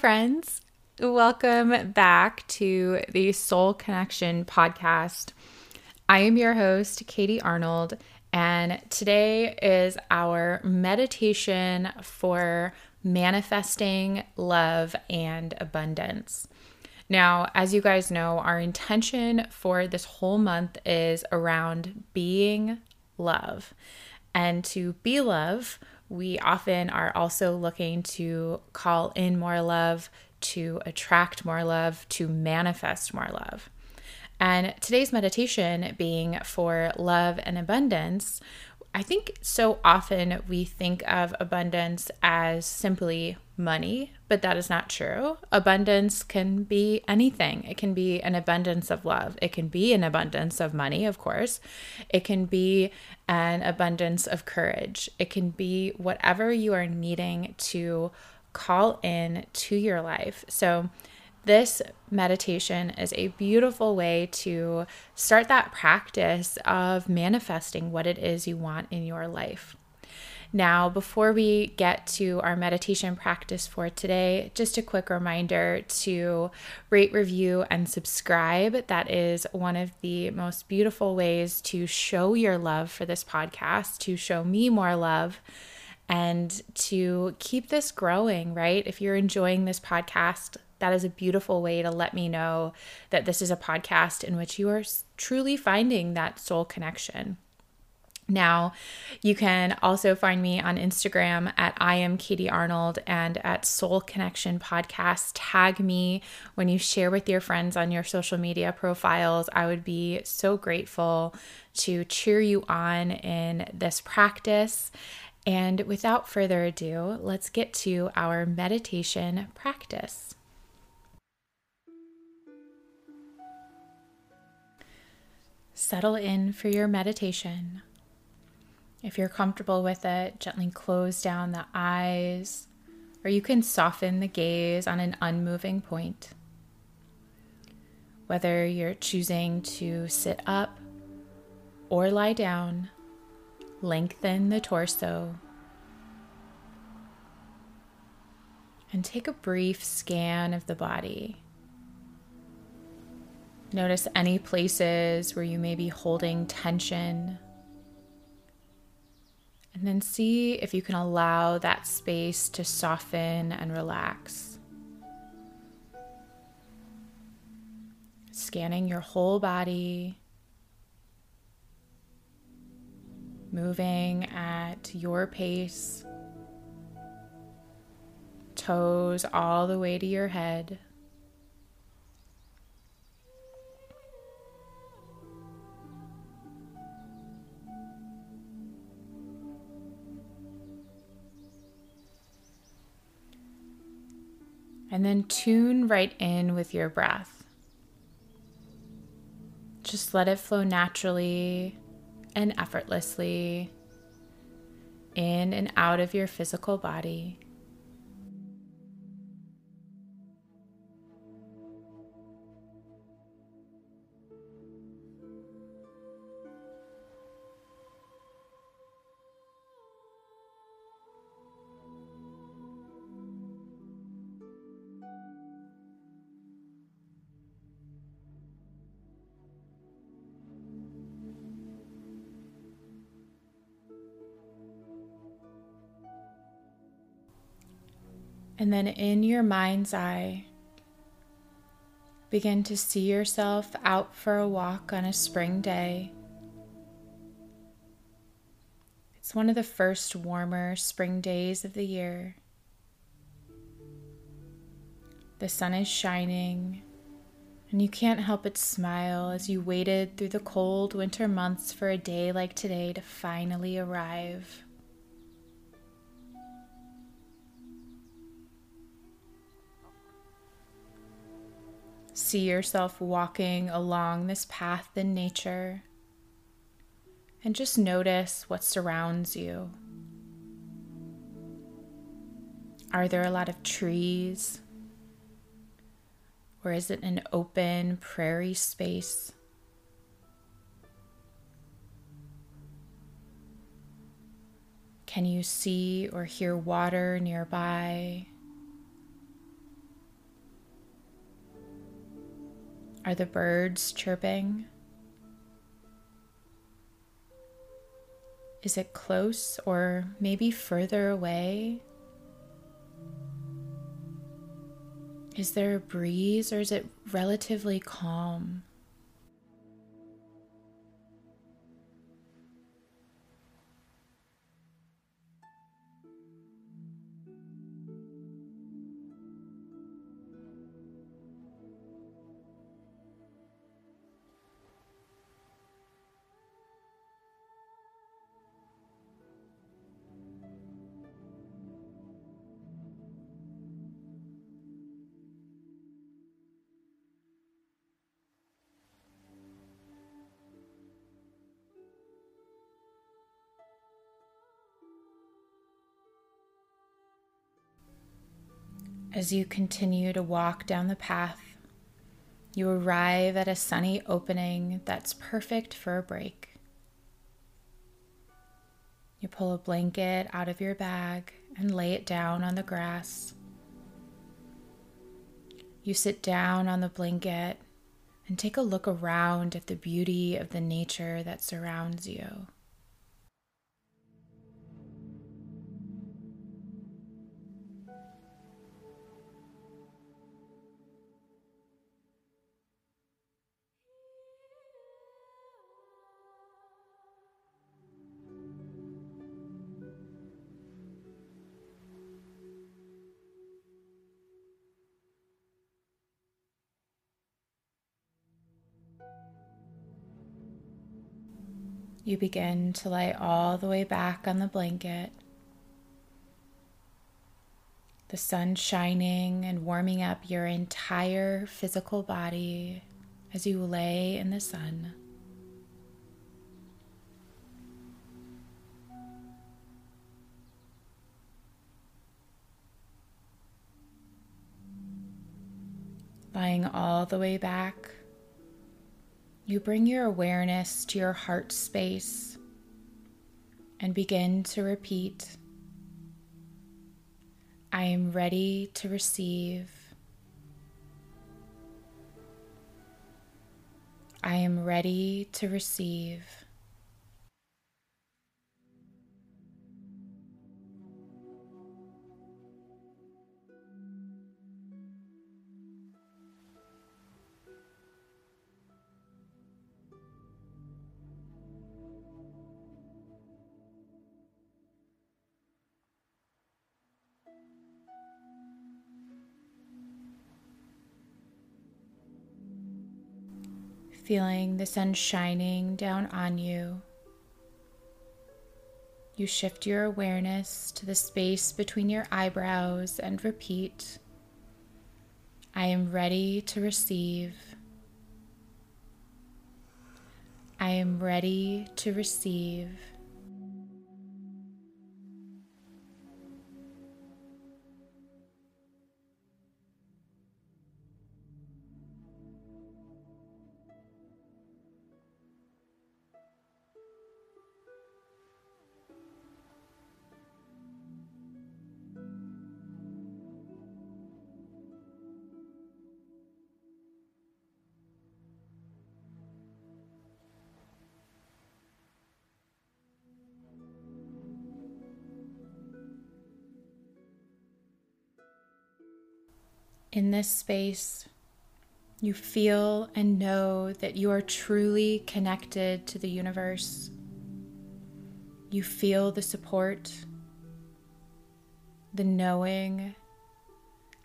Friends. Welcome back to the Soul Connection podcast. I am your host, Katie Arnold, and today is our meditation for manifesting love and abundance. Now, as you guys know, our intention for this whole month is around being love. And to be love, we often are also looking to call in more love, to attract more love, to manifest more love. And today's meditation being for love and abundance, I think so often we think of abundance as simply money, but that is not true. Abundance can be anything. It can be an abundance of love. It can be an abundance of money, of course. It can be an abundance of courage. It can be whatever you are needing to call in to your life. So, this meditation is a beautiful way to start that practice of manifesting what it is you want in your life. Now, before we get to our meditation practice for today, just a quick reminder to rate, review, and subscribe. That is one of the most beautiful ways to show your love for this podcast, to show me more love and to keep this growing, right? If you're enjoying this podcast, that is a beautiful way to let me know that this is a podcast in which you are truly finding that soul connection. Now, you can also find me on Instagram at I am Katie Arnold and at Soul Connection Podcast. Tag me when you share with your friends on your social media profiles. I would be so grateful to cheer you on in this practice. And without further ado, let's get to our meditation practice. Settle in for your meditation. If you're comfortable with it, gently close down the eyes, or you can soften the gaze on an unmoving point. Whether you're choosing to sit up or lie down, lengthen the torso, and take a brief scan of the body. Notice any places where you may be holding tension. And then see if you can allow that space to soften and relax. Scanning your whole body, moving at your pace, toes all the way to your head. And then tune right in with your breath. Just let it flow naturally and effortlessly in and out of your physical body. And then in your mind's eye, begin to see yourself out for a walk on a spring day. It's one of the first warmer spring days of the year. The sun is shining, and you can't help but smile as you waited through the cold winter months for a day like today to finally arrive. See yourself walking along this path in nature and just notice what surrounds you. Are there a lot of trees? Or is it an open prairie space? Can you see or hear water nearby? Are the birds chirping? Is it close or maybe further away? Is there a breeze or is it relatively calm? As you continue to walk down the path, you arrive at a sunny opening that's perfect for a break. You pull a blanket out of your bag and lay it down on the grass. You sit down on the blanket and take a look around at the beauty of the nature that surrounds you. You begin to lie all the way back on the blanket. The sun shining and warming up your entire physical body as you lay in the sun. Lying all the way back you bring your awareness to your heart space and begin to repeat I am ready to receive. I am ready to receive. Feeling the sun shining down on you. You shift your awareness to the space between your eyebrows and repeat I am ready to receive. I am ready to receive. In this space, you feel and know that you are truly connected to the universe. You feel the support, the knowing,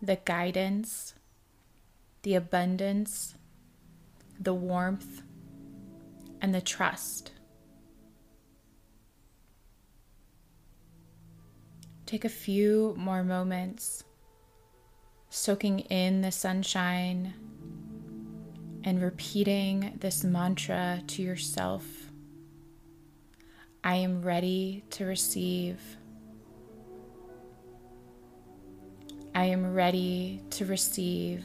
the guidance, the abundance, the warmth, and the trust. Take a few more moments soaking in the sunshine, and repeating this mantra to yourself I am ready to receive. I am ready to receive.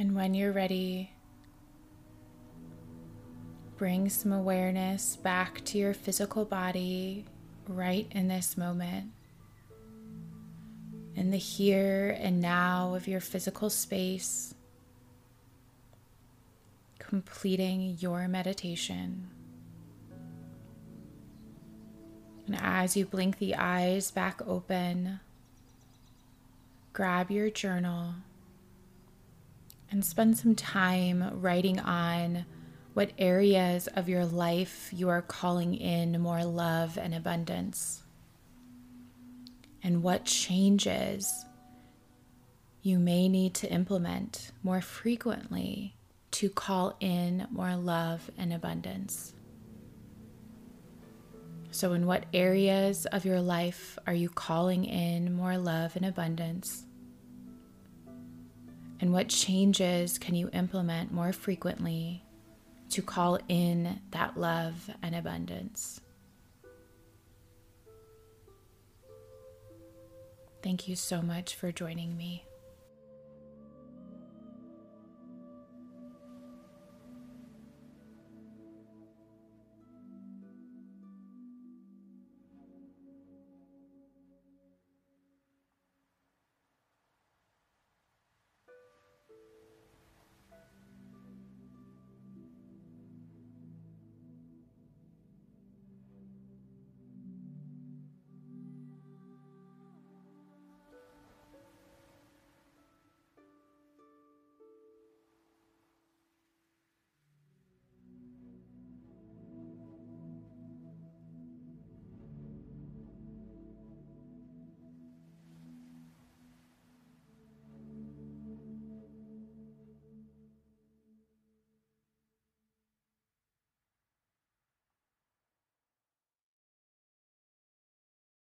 And when you're ready, bring some awareness back to your physical body right in this moment. In the here and now of your physical space, completing your meditation. And as you blink the eyes back open, grab your journal and spend some time writing on what areas of your life you are calling in more love and abundance, and what changes you may need to implement more frequently to call in more love and abundance. So, in what areas of your life are you calling in more love and abundance? And what changes can you implement more frequently to call in that love and abundance? Thank you so much for joining me.